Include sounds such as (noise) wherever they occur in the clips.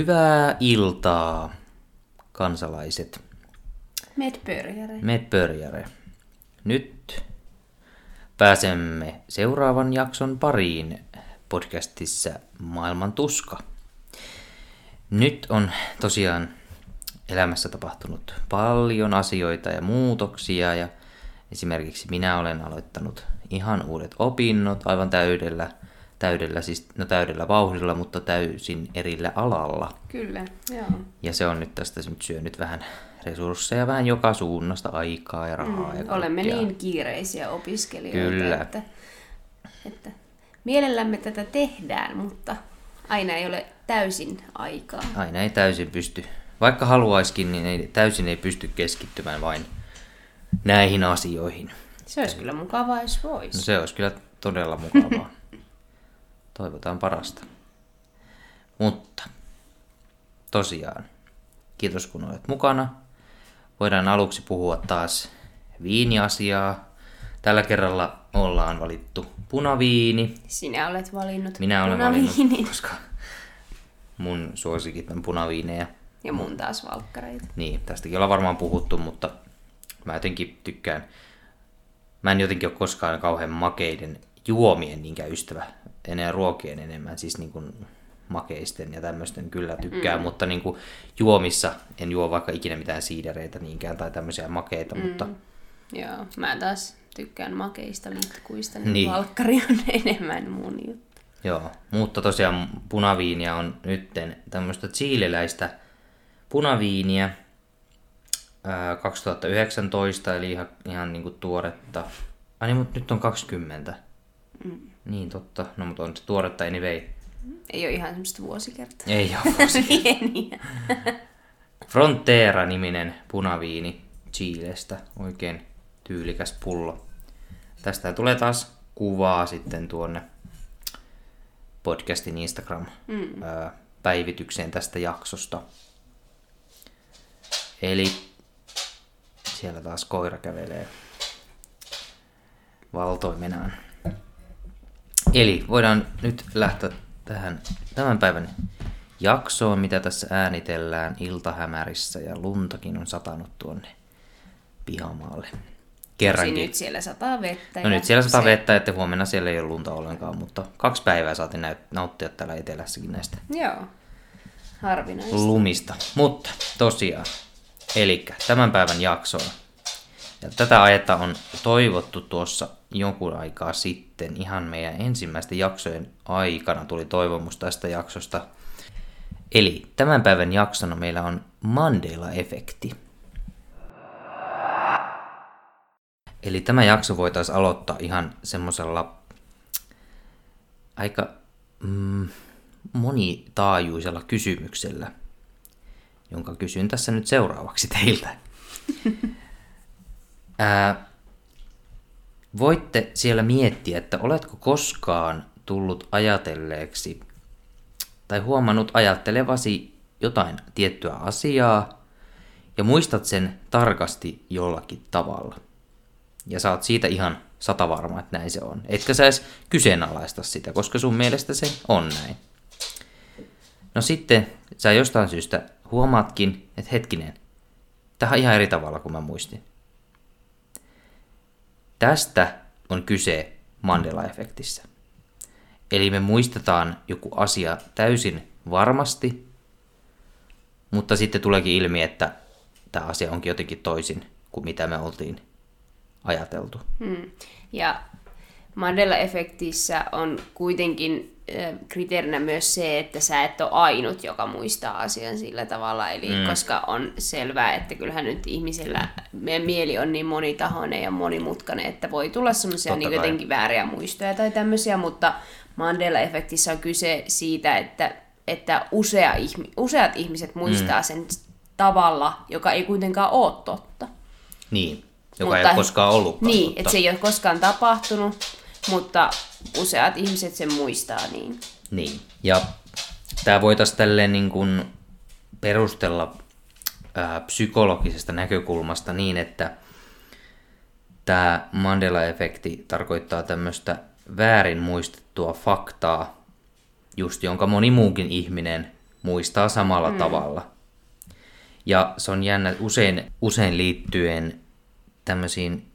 Hyvää iltaa, kansalaiset. Medbörjare. Medbörjare. Nyt pääsemme seuraavan jakson pariin podcastissa Maailman tuska. Nyt on tosiaan elämässä tapahtunut paljon asioita ja muutoksia ja esimerkiksi minä olen aloittanut ihan uudet opinnot aivan täydellä, täydellä, siis, no täydellä vauhdilla, mutta täysin erillä alalla. Kyllä, joo. Ja se on nyt tästä nyt syönyt vähän resursseja vähän joka suunnasta, aikaa ja rahaa. Ja Mm, Olemme kaikkea. niin kiireisiä opiskelijoita, Kyllä. Että, että mielellämme tätä tehdään, mutta aina ei ole täysin aikaa. Aina ei täysin pysty, vaikka haluaiskin, niin ei, täysin ei pysty keskittymään vain näihin asioihin. Se olisi kyllä mukavaa, jos No voisi. se olisi kyllä todella mukavaa. (laughs) Toivotaan parasta. Mutta tosiaan, kiitos kun olet mukana. Voidaan aluksi puhua taas viiniasiaa. Tällä kerralla ollaan valittu punaviini. Sinä olet valinnut Minä olen punaviinin valinnut, koska mun suosikit on punaviineja. ja mun taas valkkareita. Niin, tästäkin ollaan varmaan puhuttu, mutta mä jotenkin tykkään. Mä en jotenkin ole koskaan kauhean makeiden juomien niinkään ystävä. Enää ruokien enemmän, siis niin kuin makeisten ja tämmöisten kyllä tykkään, mm. mutta niin kuin juomissa en juo vaikka ikinä mitään siidereitä niinkään tai tämmöisiä makeita, mm. mutta Joo, mä taas tykkään makeista litkuista, niin, Niin. niin. valkkari on (laughs) enemmän mun juttu. Joo, mutta tosiaan punaviinia on nytten tämmöistä chileläistä punaviiniä ää, 2019, eli ihan, ihan niinku tuoretta. Ai niin, mutta nyt on 20. Mm. Niin totta, no mutta on se tuoretta anyway. Ei ole ihan semmoista vuosikertaa. Ei ole vuosi. (laughs) Pieniä. Frontera-niminen punaviini Chilestä, oikein tyylikäs pullo. Tästä tulee taas kuvaa sitten tuonne podcastin Instagram-päivitykseen tästä jaksosta. Eli siellä taas koira kävelee valtoimenaan. Eli voidaan nyt lähteä tähän tämän päivän jaksoon, mitä tässä äänitellään iltahämärissä ja luntakin on satanut tuonne pihamaalle. Kerrankin. nyt siellä sataa vettä. No nyt siellä sataa vettä, että huomenna siellä ei ole lunta ollenkaan, mutta kaksi päivää saatiin näyt- nauttia täällä etelässäkin näistä Joo. Harvinaista. lumista. Mutta tosiaan, eli tämän päivän jaksoon. Ja tätä aihetta on toivottu tuossa jonkun aikaa sitten, ihan meidän ensimmäisten jaksojen aikana tuli toivomus tästä jaksosta. Eli tämän päivän jaksona meillä on Mandela-efekti. Eli tämä jakso voitaisiin aloittaa ihan semmoisella aika mm, monitaajuisella kysymyksellä, jonka kysyn tässä nyt seuraavaksi teiltä. (laughs) Ää, voitte siellä miettiä, että oletko koskaan tullut ajatelleeksi tai huomannut ajattelevasi jotain tiettyä asiaa ja muistat sen tarkasti jollakin tavalla. Ja oot siitä ihan sata varma, että näin se on. Etkä sä edes kyseenalaista sitä, koska sun mielestä se on näin. No sitten sä jostain syystä huomaatkin, että hetkinen, tähän ihan eri tavalla kuin mä muistin. Tästä on kyse Mandela-efektissä. Eli me muistetaan joku asia täysin varmasti, mutta sitten tuleekin ilmi, että tämä asia onkin jotenkin toisin kuin mitä me oltiin ajateltu. Hmm. Ja Mandela-efektissä on kuitenkin kriteerinä myös se, että sä et ole ainut, joka muistaa asian sillä tavalla. Eli mm. koska on selvää, että kyllähän nyt ihmisillä, meidän mieli on niin monitahoinen ja monimutkainen, että voi tulla semmoisia niin jotenkin vääriä muistoja tai tämmöisiä, mutta Mandela-efektissä on kyse siitä, että, että usea, ihmi- useat ihmiset muistaa mm. sen tavalla, joka ei kuitenkaan ole totta. Niin, joka Mutta- ei ole koskaan ollutkaan Niin, totta. että se ei ole koskaan tapahtunut, mutta useat ihmiset sen muistaa niin. Niin, ja tämä voitaisiin tälleen niin kuin perustella ää, psykologisesta näkökulmasta niin, että tämä Mandela-efekti tarkoittaa tämmöistä väärin muistettua faktaa, just jonka moni muukin ihminen muistaa samalla mm. tavalla. Ja se on jännä usein, usein liittyen tämmöisiin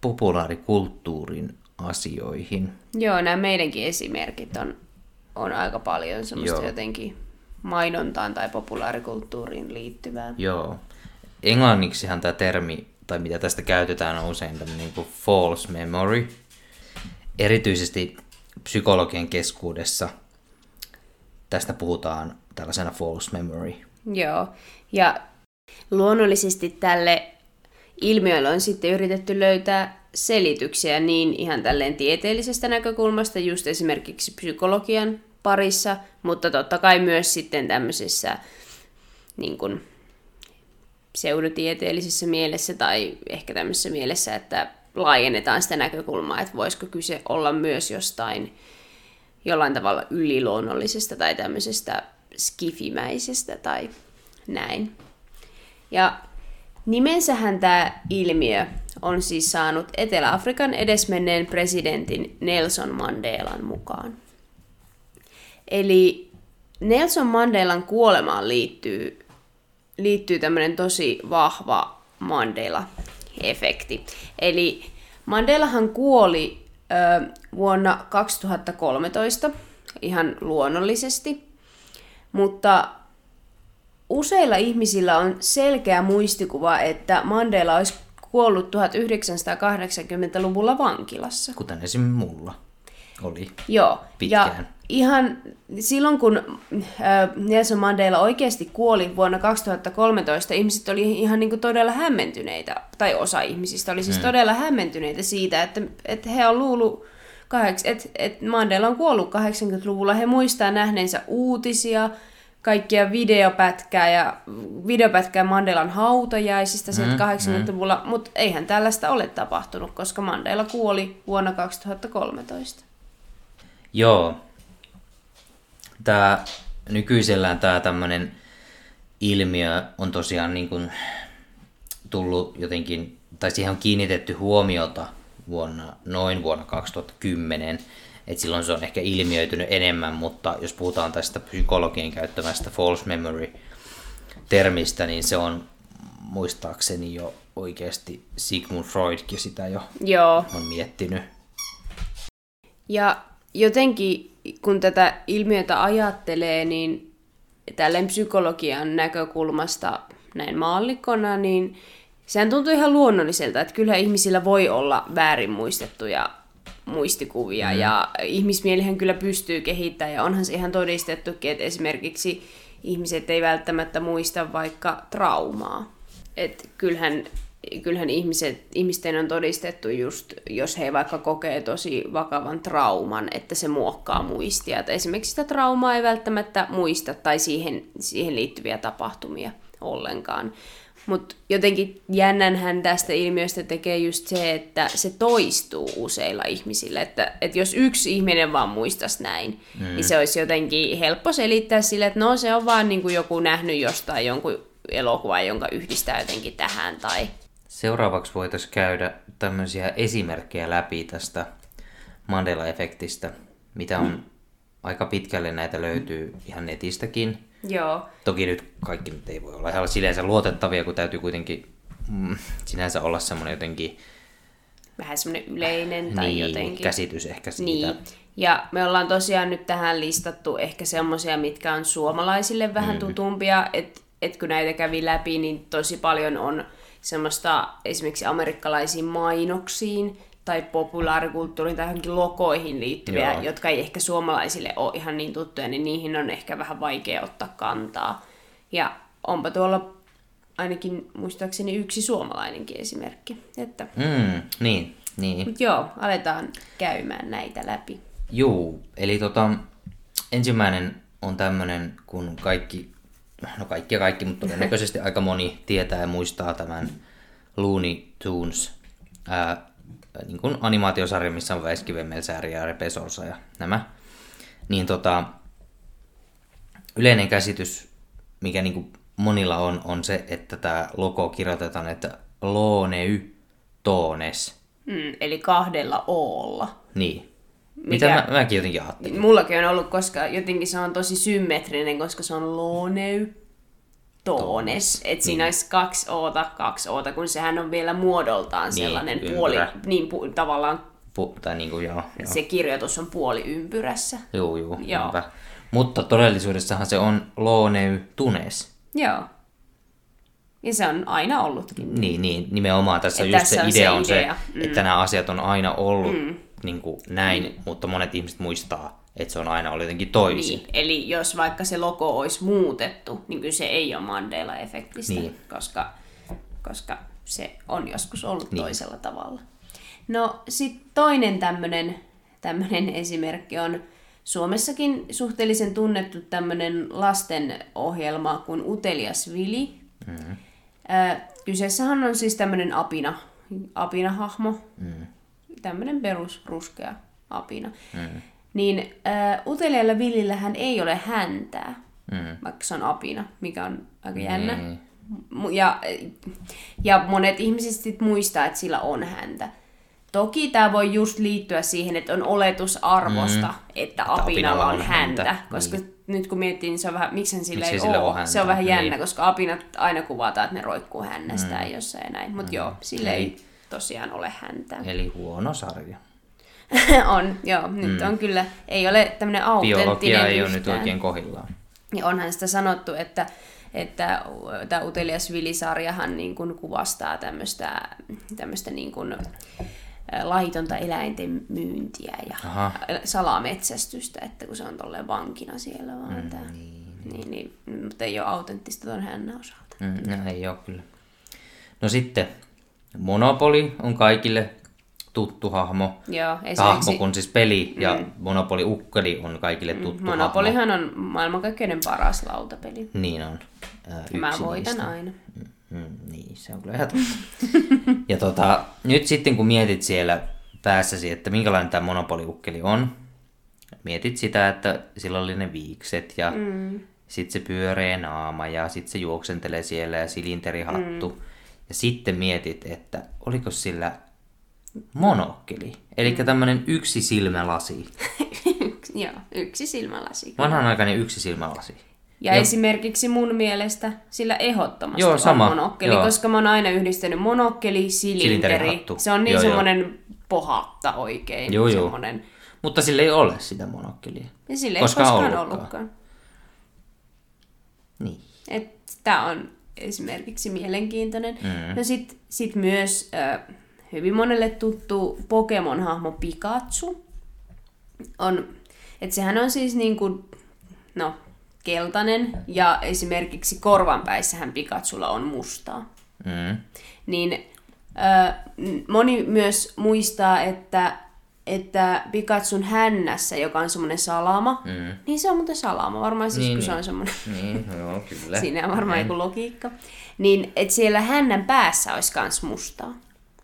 populaarikulttuurin asioihin. Joo, nämä meidänkin esimerkit on, on aika paljon semmoista Joo. jotenkin mainontaan tai populaarikulttuuriin liittyvää. Joo. Englanniksihan tämä termi, tai mitä tästä käytetään, on usein tämmöinen niin false memory. Erityisesti psykologian keskuudessa tästä puhutaan tällaisena false memory. Joo, ja luonnollisesti tälle ilmiölle on sitten yritetty löytää selityksiä niin ihan tälleen tieteellisestä näkökulmasta, just esimerkiksi psykologian parissa, mutta totta kai myös sitten tämmöisessä niin kuin, pseudotieteellisessä mielessä tai ehkä tämmöisessä mielessä, että laajennetaan sitä näkökulmaa, että voisiko kyse olla myös jostain jollain tavalla yliluonnollisesta tai tämmöisestä skifimäisestä tai näin. Ja nimensähän tämä ilmiö on siis saanut Etelä-Afrikan edesmenneen presidentin Nelson Mandelan mukaan. Eli Nelson Mandelan kuolemaan liittyy, liittyy tämmöinen tosi vahva Mandela-efekti. Eli Mandelahan kuoli ö, vuonna 2013 ihan luonnollisesti, mutta useilla ihmisillä on selkeä muistikuva, että Mandela olisi kuollut 1980-luvulla vankilassa. Kuten esimerkiksi mulla oli Joo, pitkään. ja ihan silloin kun Nelson Mandela oikeasti kuoli vuonna 2013, ihmiset oli ihan niin kuin todella hämmentyneitä, tai osa ihmisistä oli siis mm. todella hämmentyneitä siitä, että, että he on luullut, että, että Mandela on kuollut 80-luvulla. He muistaa nähneensä uutisia, kaikkia videopätkää ja videopätkää Mandelan hautajaisista sieltä mm, 80-luvulla, mm. mutta eihän tällaista ole tapahtunut, koska Mandela kuoli vuonna 2013. Joo. Tämä nykyisellään tämä tämmöinen ilmiö on tosiaan niin kuin tullut jotenkin, tai siihen on kiinnitetty huomiota vuonna, noin vuonna 2010, että silloin se on ehkä ilmiöitynyt enemmän, mutta jos puhutaan tästä psykologian käyttämästä false memory termistä, niin se on muistaakseni jo oikeasti Sigmund Freudkin sitä jo Joo. on miettinyt. Ja jotenkin, kun tätä ilmiötä ajattelee, niin tälleen psykologian näkökulmasta näin maallikona, niin sehän tuntuu ihan luonnolliselta, että kyllä ihmisillä voi olla väärin muistettuja muistikuvia mm. ja ihmismielihän kyllä pystyy kehittämään ja onhan se ihan todistettukin, että esimerkiksi ihmiset ei välttämättä muista vaikka traumaa. Et kyllähän, kyllähän ihmiset, ihmisten on todistettu just, jos he vaikka kokee tosi vakavan trauman, että se muokkaa muistia. Et esimerkiksi sitä traumaa ei välttämättä muista tai siihen, siihen liittyviä tapahtumia ollenkaan. Mutta jotenkin jännänhän tästä ilmiöstä tekee just se, että se toistuu useilla ihmisillä. Että, että jos yksi ihminen vaan muistaisi näin, mm. niin se olisi jotenkin helppo selittää sille, että no se on vaan niin kuin joku nähnyt jostain jonkun elokuvan, jonka yhdistää jotenkin tähän. Tai... Seuraavaksi voitaisiin käydä tämmöisiä esimerkkejä läpi tästä Mandela-efektistä, mitä on mm. (clears throat) aika pitkälle näitä löytyy ihan netistäkin Joo. Toki nyt kaikki nyt ei voi olla ihan silleen luotettavia, kun täytyy kuitenkin mm, sinänsä olla semmoinen jotenkin... Vähän semmoinen yleinen tai niin, jotenkin... käsitys ehkä siitä. Niin. Ja me ollaan tosiaan nyt tähän listattu ehkä semmoisia, mitkä on suomalaisille vähän mm. tutumpia, että et kun näitä kävi läpi, niin tosi paljon on semmoista esimerkiksi amerikkalaisiin mainoksiin tai populaarikulttuuriin tai johonkin lokoihin liittyviä, Joo. jotka ei ehkä suomalaisille ole ihan niin tuttuja, niin niihin on ehkä vähän vaikea ottaa kantaa. Ja onpa tuolla ainakin muistaakseni yksi suomalainenkin esimerkki. Että... Mm, niin, niin. Mut joo, aletaan käymään näitä läpi. Joo, eli tota, ensimmäinen on tämmöinen, kun kaikki, no kaikki ja kaikki, mutta todennäköisesti aika moni tietää ja muistaa tämän Looney Tunes ää, niin kuin animaatiosarja, missä on Väiskivemmelsääri ja Repesorsa ja nämä, niin tota, yleinen käsitys, mikä niin kuin monilla on, on se, että tämä logo kirjoitetaan, että Looney Toones. Mm, eli kahdella Oolla. Niin. Mitä mä, mäkin jotenkin ajattelin. Mullakin on ollut, koska jotenkin se on tosi symmetrinen, koska se on Loneu Tones. Että siinä olisi kaksi oota, kaksi oota, kun sehän on vielä muodoltaan Niin, sellainen ympyrä. puoli, niin pu, tavallaan Pu, tai niinku joo, joo. se kirjoitus on puoli ympyrässä. Juu, Joo. niinpä. Mutta todellisuudessahan se on Loneu Tunes. Joo. Ja se on aina ollutkin. Niin, niin, nimenomaan tässä Että just se tässä on idea se on se, idea. Mm. että nämä asiat on aina ollut mm. niin kuin näin, mutta monet ihmiset muistaa, että se on aina ollut jotenkin toisin. Niin, eli jos vaikka se logo olisi muutettu, niin kyllä se ei ole Mandela-efektistä, Niin. koska, koska se on joskus ollut Niin. toisella tavalla. No sitten toinen tämmöinen tämmönen esimerkki on Suomessakin suhteellisen tunnettu tämmöinen lastenohjelma kuin Utelias Vili. Mm-hmm. Kyseessähän on siis tämmöinen apina, apinahahmo, mm. tämmöinen perusruskea apina. Mm. Niin äh, Utelialla Villillähän ei ole häntää, mm. vaikka se on apina, mikä on aika jännä. Mu- Ja, ja monet ihmiset sit muistaa, että sillä on häntä. Toki tämä voi just liittyä siihen, että on oletusarvosta, mm. että apinalla on häntä. häntä koska niin. nyt kun miettii, niin se on vähän, miksi sillä Miksi ei sillä ole. häntä? Se on vähän jännä, Niin. koska apinat aina kuvataan, että ne roikkuu hännästään mm. jossain ja näin. Mutta mm. joo, sillä ei tosiaan ole häntää. Eli huono sarja. (laughs) on, joo. Nyt on kyllä, ei ole tämmöinen autenttinen Biologia ei ole nyt yhtään. oikein kohillaan. Ja onhan sitä sanottu, että, että tämä Utelias Vilisarjahan niin kuin kuvastaa tämmöistä, tämmöistä niin kuin, ä, lahitonta eläinten myyntiä ja Aha. salametsästystä, että kun se on tolleen vankina siellä vaan mm, tää. Niin, niin, niin, mutta ei ole autenttista ton hännän osalta. Mm, no, ei ole kyllä. No sitten, Monopoly on kaikille tuttu hahmo. Joo, Hahmo, esimerkiksi kun siis peli ja Monopoly Ukkeli on kaikille tuttu hahmo. Monopolyhan on maailmankaikkeuden paras lautapeli. Niin on. Ää, Mä voitan niistä. aina. Mm, niin, se on kyllä ihan totta. (laughs) ja tota, nyt sitten kun mietit siellä päässäsi, että minkälainen tämä monopoliukkeli on, mietit sitä, että sillä oli ne viikset ja mm. sitten se pyöreä naama ja sitten se juoksentelee siellä ja silinterihattu. Mm. Ja sitten mietit, että oliko sillä monokkeli, eli mm. tämmöinen yksi silmälasi, (laughs) Joo, yksi silmälasi. vanhanaikainen yksi silmälasi. Ja, ja esimerkiksi mun mielestä sillä ehdottomasti Joo, sama. on monokkeli, Joo. koska mä oon aina yhdistänyt monokkeli, silinteri. Se on niin Joo, joo. semmoinen pohatta oikein. Joo, joo. semmoinen. Mutta sillä ei ole sitä monokkelia. Ja sillä ei Koskaan koskaan, ollutkaan. ollutkaan. Niin. Tämä on esimerkiksi mielenkiintoinen. Mm. No sit, sit myös äh, hyvin monelle tuttu Pokemon-hahmo Pikachu. On, et sehän on siis niin kuin, no, keltainen ja esimerkiksi korvanpäissähän Pikachulla on mustaa. Mm. Niin äh, moni myös muistaa, että että Pikachun hännässä, joka on semmoinen salama, mm. niin se on muuten salama, varmaan siis Niin, kun se niin. on semmoinen Niin, joo, kyllä. Siinä on varmaan joku logiikka. Niin, että siellä hännän päässä olisi kans mustaa.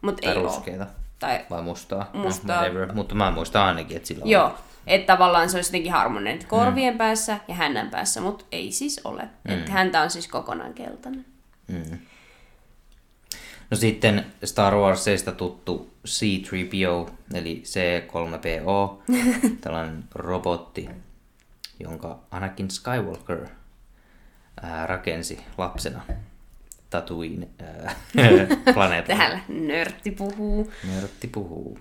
Mutta Tai ei ruskeita. ole. Tai, Vai mustaa. No, Mustaa. whatever. Mutta mä muistan ainakin, että sillä joo, että tavallaan se olisi jotenkin harmoninen. että Korvien mm. päässä ja hännän päässä, mutta ei siis ole. Mm. Että häntä on siis kokonaan keltainen. No sitten Star Warsista tuttu C-3PO, eli C-3PO, (laughs) tällainen robotti, jonka Anakin Skywalker ää, rakensi lapsena Tatooine (laughs) ää, planeetalla. Täällä nörtti puhuu. Nörtti puhuu.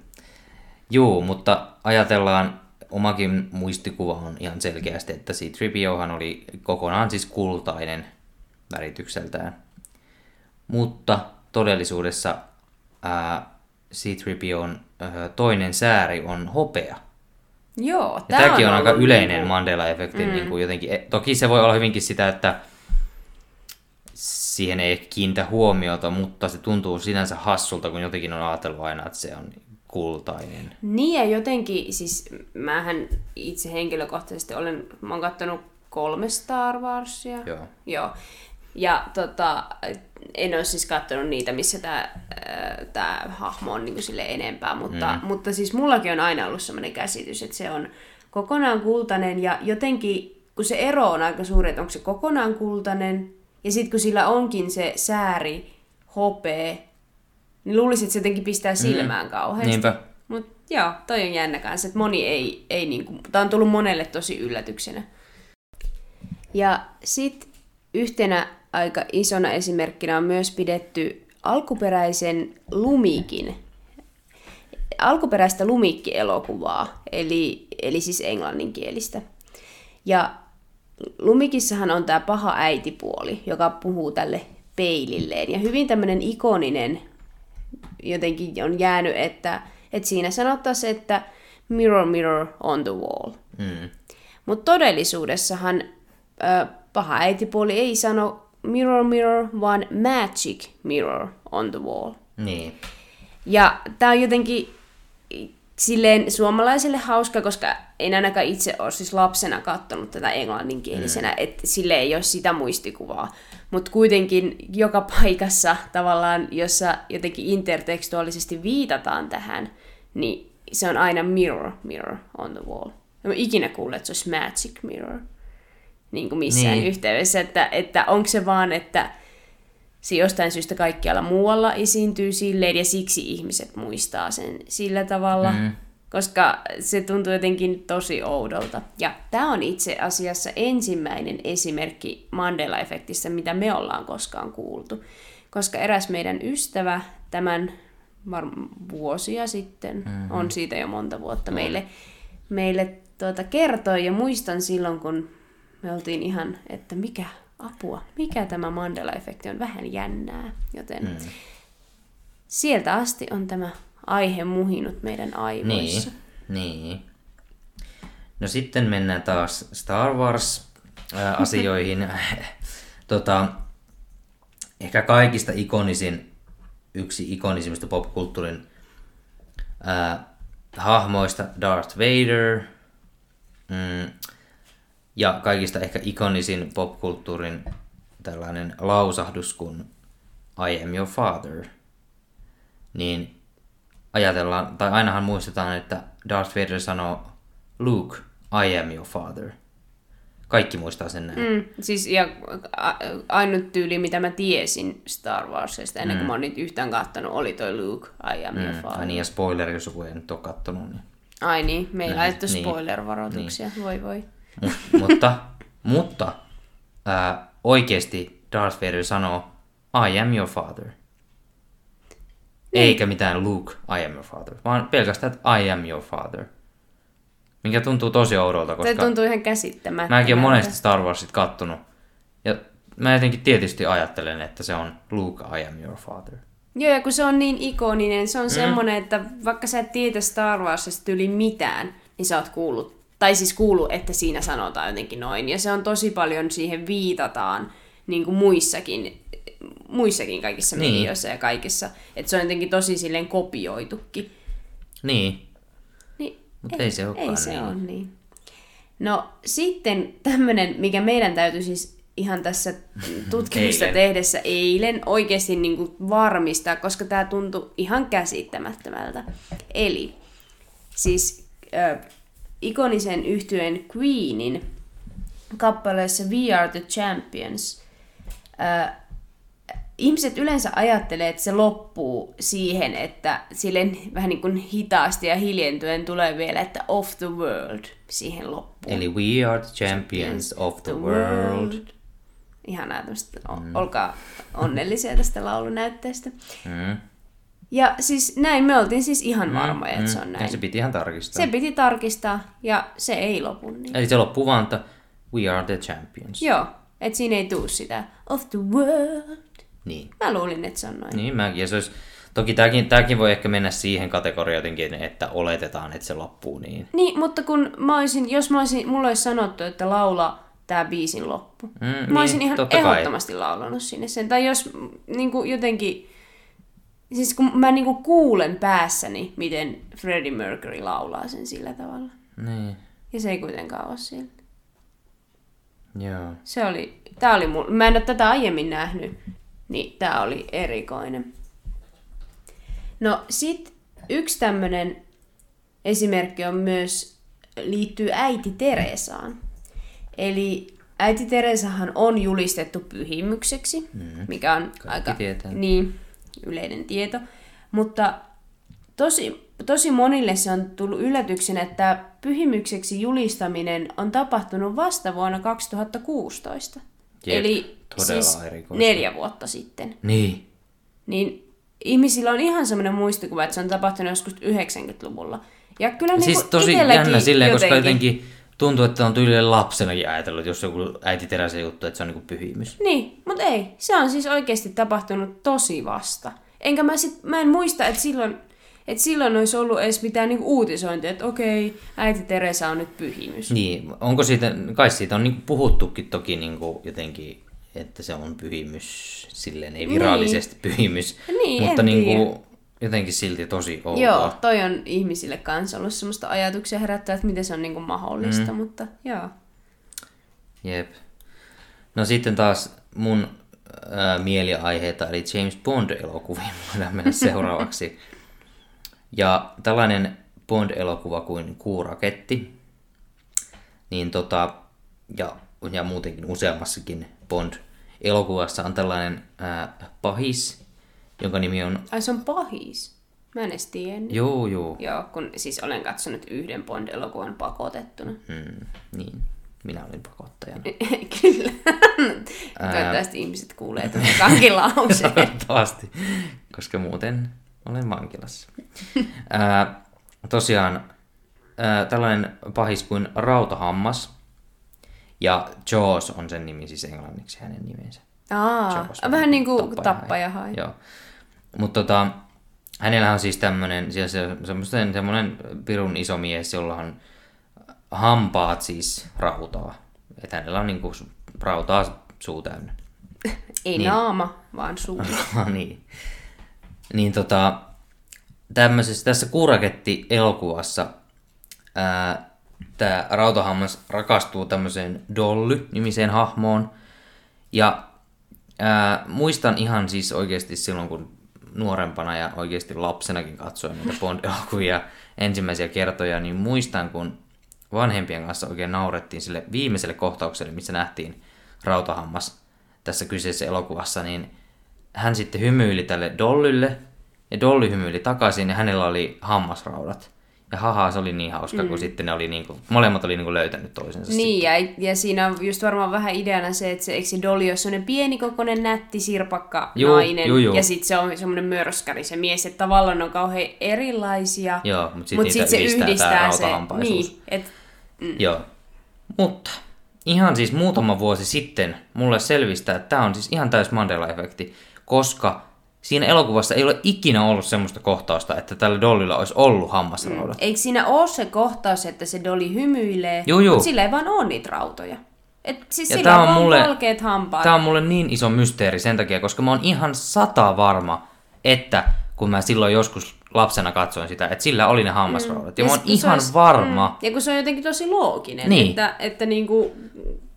Joo, mutta ajatellaan, omakin muistikuva on ihan selkeästi, että C-3POhan oli kokonaan siis kultainen väritykseltään. Mutta todellisuudessa ää, C-3POn ää, toinen sääri on hopea. Joo, Ja tää tämäkin on, aika yleinen niinku- Mandela-efekti. Mm. Niin kuin jotenkin, e- toki se voi olla hyvinkin sitä, että siihen ei ehkä kiinnitä huomiota, mutta se tuntuu sinänsä hassulta, kun jotenkin on ajatellut aina, että se on kultainen. Niin ja jotenkin, siis mähän itse henkilökohtaisesti olen, mä oon kattonut kolme Star Warsia. Joo. Joo. Ja tota, en ole siis katsonut niitä, missä tämä tää hahmo on niinku sille enempää, mutta, mm. mutta siis mullakin on aina ollut sellainen käsitys, että se on kokonaan kultainen ja jotenkin, kun se ero on aika suuri, että onko se kokonaan kultainen ja sitten kun sillä onkin se sääri, hopea, niin luulisin, että se jotenkin pistää silmään mm. kauheasti. Niinpä. Mutta joo, toi on jännä kanssa, että moni ei, ei niinku, tää on tullut monelle tosi yllätyksenä. Ja sitten yhtenä aika isona esimerkkinä on myös pidetty alkuperäisen Lumikin, alkuperäistä Lumikki-elokuvaa, eli, eli siis englanninkielistä. Ja Lumikissahan on tämä paha äitipuoli, joka puhuu tälle peililleen. Ja hyvin tämmöinen ikoninen jotenkin on jäänyt, että, että siinä sanottaisiin, että mirror, mirror on the wall. Mm. Mutta todellisuudessahan ö, paha äitipuoli ei sano mirror, mirror, vaan magic mirror on the wall. Niin. Ja tämä on jotenkin silleen suomalaiselle hauska, koska en ainakaan itse ole siis lapsena katsonut tätä englanninkielisenä, mm. että sille ei ole sitä muistikuvaa. Mutta kuitenkin joka paikassa tavallaan, jossa jotenkin intertekstuaalisesti viitataan tähän, niin se on aina mirror, mirror on the wall. En ikinä kuullut, että se olisi magic mirror niin kuin missään niin. yhteydessä, että, että onko se vaan, että se jostain syystä kaikkialla muualla esiintyy silleen ja siksi ihmiset muistaa sen sillä tavalla, mm. koska se tuntuu jotenkin tosi oudolta. Ja tämä on itse asiassa ensimmäinen esimerkki Mandela-efektistä, mitä me ollaan koskaan kuultu. Koska eräs meidän ystävä tämän var- vuosia sitten, mm-hmm. on siitä jo monta vuotta, meille, meille tuota, kertoi ja muistan silloin, kun me oltiin ihan, että mikä apua, mikä tämä Mandela-efekti on vähän jännää, joten mm. sieltä asti on tämä aihe muhinut meidän aivoissa. Niin, niin. No sitten mennään taas Star Wars-asioihin. (laughs) tota, ehkä kaikista ikonisin, yksi ikonisimmista popkulttuurin ää, hahmoista Darth Vader. Mm, ja kaikista ehkä ikonisin popkulttuurin tällainen lausahdus kuin I am your father. Niin ajatellaan, tai ainahan muistetaan, että Darth Vader sanoo Luke, I am your father. Kaikki muistaa sen näin. Mm, siis ja ainut tyyli, mitä mä tiesin Star Warsista ennen kuin mm. mä oon nyt yhtään kattonut, oli toi Luke, I am mm. your father. Ai niin, ja spoiler, jos joku ei nyt ole kattonut. Niin... Ai niin, meillä ei laitettu niin, spoiler-varoituksia, niin. voi voi. Mut, (laughs) mutta mutta ää, oikeasti Darth Vader sanoo, I am your father. Niin. Eikä mitään Luke, I am your father, vaan pelkästään, että I am your father. Mikä tuntuu tosi oudolta, koska... Se tuntuu ihan käsittämättä. Mäkin olen monesti Star Warsit kattonut. Ja mä jotenkin tietysti ajattelen, että se on Luke, I am your father. Joo, ja kun se on niin ikoninen, se on mm. semmoinen, että vaikka sä et tiedä Star Warsista yli mitään, niin sä oot kuullut tai siis kuulu, että siinä sanotaan jotenkin noin. Ja se on tosi paljon, siihen viitataan niin kuin muissakin, muissakin kaikissa niin. medioissa ja kaikissa. Että se on jotenkin tosi silleen kopioitukin. Niin. niin Mutta ei, ei se olekaan Ei se niin. ole niin. No sitten tämmöinen, mikä meidän täytyy siis ihan tässä (laughs) tutkimusta eilen. tehdessä eilen oikeasti niin kuin varmistaa, koska tämä tuntui ihan käsittämättömältä. Eli siis ikonisen yhtyeen Queenin kappaleessa We Are the Champions. Äh, ihmiset yleensä ajattelee, että se loppuu siihen, että sille vähän niin kuin hitaasti ja hiljentyen tulee vielä, että of the world siihen loppuun. Eli we are the champions of the, the world. world. Ihanaa tämmöistä, mm. olkaa onnellisia tästä laulunäytteestä. Mm. Ja siis näin me oltiin siis ihan mm, varmoja, mm, että se on näin. Ja se piti ihan tarkistaa. Se piti tarkistaa ja se ei lopu niin. Eli se loppuu vaan, että we are the champions. Joo, että siinä ei tuu sitä of the world. Niin. Mä luulin, että se on noin. Niin, mäkin. Ja se olisi, toki tämäkin, tämäkin voi ehkä mennä siihen kategoriaan jotenkin, että oletetaan, että se loppuu niin. Niin, mutta kun mä olisin, jos mä olisin, mulla olisi sanottu, että laula tämä biisin loppu. Mm, mä niin, olisin ihan ehdottomasti kai. laulanut sinne sen. Tai jos niin kuin jotenkin Siis kun mä niinku kuulen päässäni, miten Freddie Mercury laulaa sen sillä tavalla. Niin. Ja se ei kuitenkaan ole siellä. Joo. Se oli, tää oli mul, mä en ole tätä aiemmin nähnyt, niin tää oli erikoinen. No sit yksi tämmönen esimerkki on myös, liittyy äiti Teresaan. Eli äiti Teresahan on julistettu pyhimykseksi, mm. mikä on Kaikki aika... Tietää. Niin, yleinen tieto. Mutta tosi, tosi monille se on tullut yllätyksen, että pyhimykseksi julistaminen on tapahtunut vasta vuonna 2016. Jep, Eli todella siis erikoista. neljä vuotta sitten. Niin. Niin ihmisillä on ihan semmoinen muistikuva, että se on tapahtunut joskus 90-luvulla. Ja kyllä niin Siis tosi jännä silleen, koska jotenkin tuntuu, että on tyylinen lapsenakin ajatellut, jos joku äiti teräsen juttu, että se on niinku pyhimys. Niin, mutta ei. Se on siis oikeasti tapahtunut tosi vasta. Enkä mä, sit, mä en muista, että silloin, että silloin olisi ollut edes mitään niinku uutisointia, että okei, äiti Teresa on nyt pyhimys. Niin, onko siitä, kai siitä on niinku puhuttukin toki niinku jotenkin, että se on pyhimys, silleen ei virallisesti niin. pyhimys, Niin, mutta niinku jotenkin silti tosi outoa. Joo, toi on ihmisille kanssa ollut semmoista ajatuksia herättää, että miten se on niinku mahdollista, mm. mutta joo. Jep. No sitten taas mun ää, mieliaiheita, eli James Bond-elokuviin voidaan mennä (laughs) seuraavaksi. Ja tällainen Bond-elokuva kuin Kuuraketti, niin tota, ja, ja muutenkin useammassakin Bond-elokuvassa on tällainen ää, pahis, jonka nimi on... Ai se on pahis. Mä en edes tiennyt. Joo, joo. Joo, kun siis olen katsonut yhden Bond-elokuvan pakotettuna. Hmm, niin, minä olin pakottajana. (laughs) Kyllä. Toivottavasti ihmiset kuulee tämän kankin lauseen. (laughs) Toivottavasti, koska muuten olen vankilassa. (laughs) ää, tosiaan ää, tällainen pahis kuin Rautahammas, ja Jaws on sen nimi, siis englanniksi hänen nimensä. Aa, Jaws, vähän niin kuin tappaja tappaja hai. Joo. Mutta tota, hänellä on siis tämmöinen, se, semmoinen, semmoinen pirun iso mies, jolla on hampaat siis rautaa. Että hänellä on niinku rautaa suu täynnä. (laughs) Ei niin. naama, vaan suu. (laughs) niin. Niin tota, tämmöisessä, tässä Kuuraketti-elokuvassa tämä Rautahammas rakastuu tämmöiseen Dolly-nimiseen hahmoon. Ja ää, muistan ihan siis oikeasti silloin, kun nuorempana ja oikeasti lapsenakin katsoin näitä Bond-elokuvia ensimmäisiä kertoja, niin muistan, kun vanhempien kanssa oikein naurettiin sille viimeiselle kohtaukselle, missä nähtiin Rautahammas tässä kyseisessä elokuvassa, niin hän sitten hymyili tälle Dollylle, ja Dolly hymyili takaisin, ja hänellä oli hammasraudat. Ja haha, se oli niin hauska, mm. kun sitten ne oli niinku, molemmat oli niinku löytänyt toisensa. Niin, ja, ja siinä on just varmaan vähän ideana se, että se, eikö se Dolly ole semmoinen pienikokoinen, nätti, sirpakka Juu, nainen, juu, juu. ja sitten se on semmoinen mörskari se mies, että tavallaan on kauhean erilaisia, Joo, mutta sitten mut sit se yhdistää, yhdistää tää se, niin, et, Mm. Joo. Mutta ihan siis muutama vuosi sitten mulle selvistä, että tämä on siis ihan täys Mandela-efekti, koska siinä elokuvassa ei ole ikinä ollut semmoista kohtausta, että tällä Dollylla olisi ollut hammasraudat. eikö siinä ole se kohtaus, että se Dolly hymyilee, Juu, juu. mutta sillä ei vaan ole niitä rautoja. Et siis Ja sillä on on mulle- valkeat hampaat. Tämä on mulle niin iso mysteeri sen takia, koska mä oon ihan sata varma, että kun mä silloin joskus lapsena katsoin sitä, että sillä oli ne hammasraudat. Ja, Ja mä oon ihan olisi- varma. Mm. Ja kun se on jotenkin tosi looginen, Niin. että, että niinku,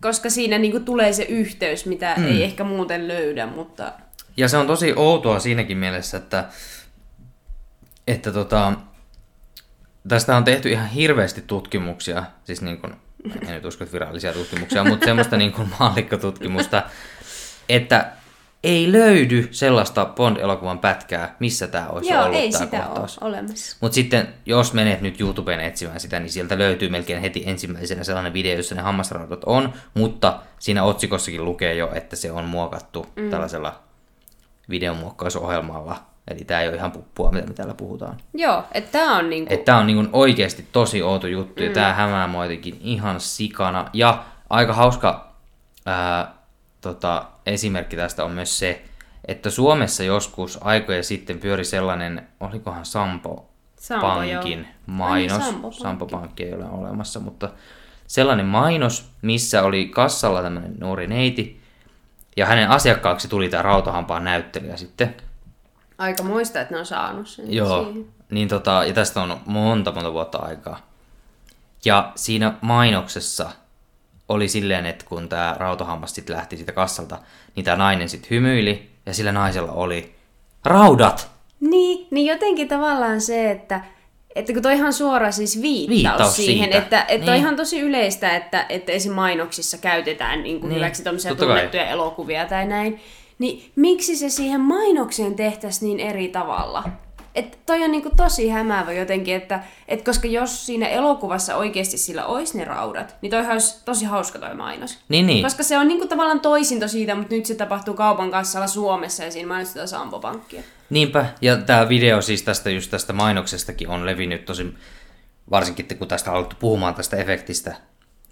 koska siinä niinku tulee se yhteys, mitä mm. ei ehkä muuten löydä, mutta Ja se on tosi outoa siinäkin mielessä, että, että tota, tästä on tehty ihan hirveästi tutkimuksia, siis niin kuin, en nyt usko, että virallisia tutkimuksia, (laughs) mutta semmoista niin kuin maallikkotutkimusta, että ei löydy sellaista Bond-elokuvan pätkää, missä tämä olisi joo, ollut ei tämä sitä kohtaus. ole olemassa. Mutta sitten, jos menet nyt YouTubeen etsimään sitä, niin sieltä löytyy melkein heti ensimmäisenä sellainen video, jossa ne hammasraudat on, mutta siinä otsikossakin lukee jo, että se on muokattu mm. tällaisella videomuokkausohjelmalla. Eli tämä ei ole ihan puppua, mitä me täällä puhutaan. Joo, että tämä on niinku, Että tämä on niinku oikeasti tosi outo juttu, mm. ja tämä hämää mua jotenkin ihan sikana. Ja aika hauska ää, tota, esimerkki tästä on myös se, että Suomessa joskus aikoja sitten pyöri sellainen, olikohan Sampo, Sampo, Pankin joo. mainos. Ai niin, Sampo Pankki. Sampo Pankki ei ole olemassa, mutta sellainen mainos, missä oli kassalla tämmöinen nuori neiti, ja hänen asiakkaaksi tuli tämä rautahampaan näyttelijä sitten. aika muista, että ne on saanut sen Joo, siihen. niin tota, ja tästä on monta monta vuotta aikaa. Ja siinä mainoksessa oli silleen, että kun tämä rautahammas sitten lähti siitä kassalta, niin tämä nainen sitten hymyili, ja sillä naisella oli raudat! Niin, niin jotenkin tavallaan se, että, että kun toi ihan suora siis viittaus, Viittaus siihen, siitä. että, että Niin. on ihan tosi yleistä, että, että esim. mainoksissa käytetään niin kuin Niin, hyväksi tämmöisiä totta kai. tunnettuja elokuvia tai näin, niin miksi se siihen mainokseen tehtäisiin niin eri tavalla? että toi on niinku tosi hämäävä jotenkin, että et koska jos siinä elokuvassa oikeasti sillä olisi ne raudat, niin toihan olisi tosi hauska toi mainos. Niin, niin. Koska se on niinku tavallaan toisinto siitä, mutta nyt se tapahtuu kaupan kassalla Suomessa ja siinä mainostetaan Sampo-pankkia. Niinpä, ja tämä video siis tästä just tästä mainoksestakin on levinnyt tosi, varsinkin kun tästä on alettu puhumaan tästä efektistä,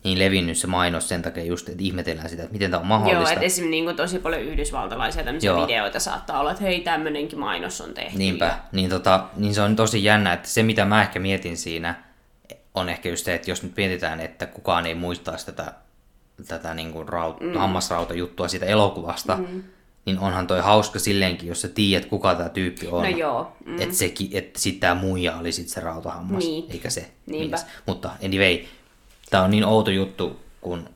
niin levinnyt se mainos sen takia just, että ihmetellään sitä, että miten tämä on Joo, mahdollista. että esimerkiksi niin tosi paljon yhdysvaltalaisia tämmöisiä Joo. videoita saattaa olla, että hei, tämmöinenkin mainos on tehty. Niinpä, niin, tota, niin se on tosi jännä, että se mitä mä ehkä mietin siinä on ehkä just se, että jos nyt mietitään, että kukaan ei muistaisi tätä, tätä niin kuin raut, mm. hammasrautajuttua siitä elokuvasta, mm. Niin onhan toi hauska silleenkin, jos sä tiedät, kuka tämä tyyppi on. No joo, mm. Että sekin, että sit tää muija oli sit se rautahammas, Niin. eikä se Niinpä. mies. Mutta anyway, tää on niin outo juttu, kun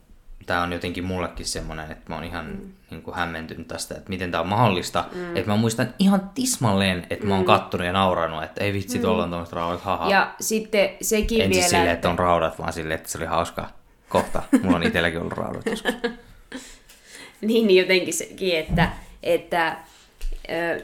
tää on jotenkin mullekin semmonen, että mä oon ihan mm. niin kuin hämmentynyt tästä, että miten tää on mahdollista. Mm. Että mä muistan ihan tismalleen, että mä oon kattonut ja nauranut, että ei vitsi, tuolla on tommoset raudat, haha. Mm. Ja sitten sekin en vielä, siis silleen, että on raudat, vaan silleen, että se oli hauska kohta. Mulla on itselläkin ollut raudat joskus. (laughs) (laughs) niin niin jotenkin sekin, että, että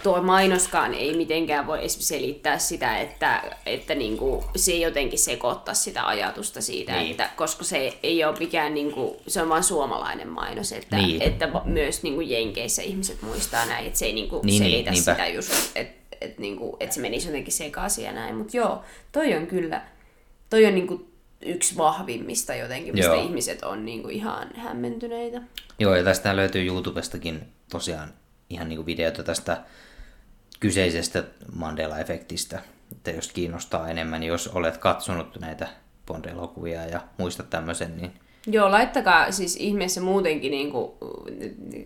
tuo mainoskaan ei mitenkään voi selittää sitä, että, että niinku, se jotenkin sekoittaa sitä ajatusta siitä, Niin. että, koska se ei ole mikään, niinku, se on vain suomalainen mainos, että, Niin. että myös niinku Jenkeissä ihmiset muistaa näin, että se ei niinku Niin, niin, selitä niinpä. sitä just, että et, niinku, et se menisi jotenkin sekaisin ja näin, mutta joo, toi on kyllä, toi on niinku yksi vahvimmista jotenkin, mistä Joo. ihmiset on niinku ihan hämmentyneitä. Joo, ja tästä löytyy YouTubestakin tosiaan ihan niinku videota tästä kyseisestä Mandela-efektistä. Että jos kiinnostaa enemmän, niin jos olet katsonut näitä Bond-elokuvia ja muistat tämmöisen, niin Joo, laittakaa siis ihmeessä muutenkin niinku,